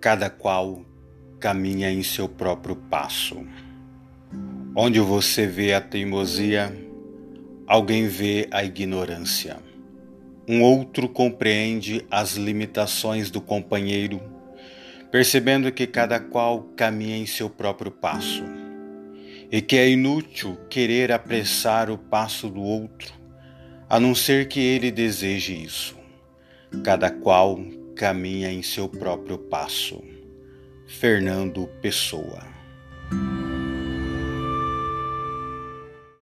cada qual caminha em seu próprio passo. Onde você vê a teimosia, alguém vê a ignorância. Um outro compreende as limitações do companheiro, percebendo que cada qual caminha em seu próprio passo, e que é inútil querer apressar o passo do outro, a não ser que ele deseje isso. Cada qual caminha em seu próprio passo. Fernando Pessoa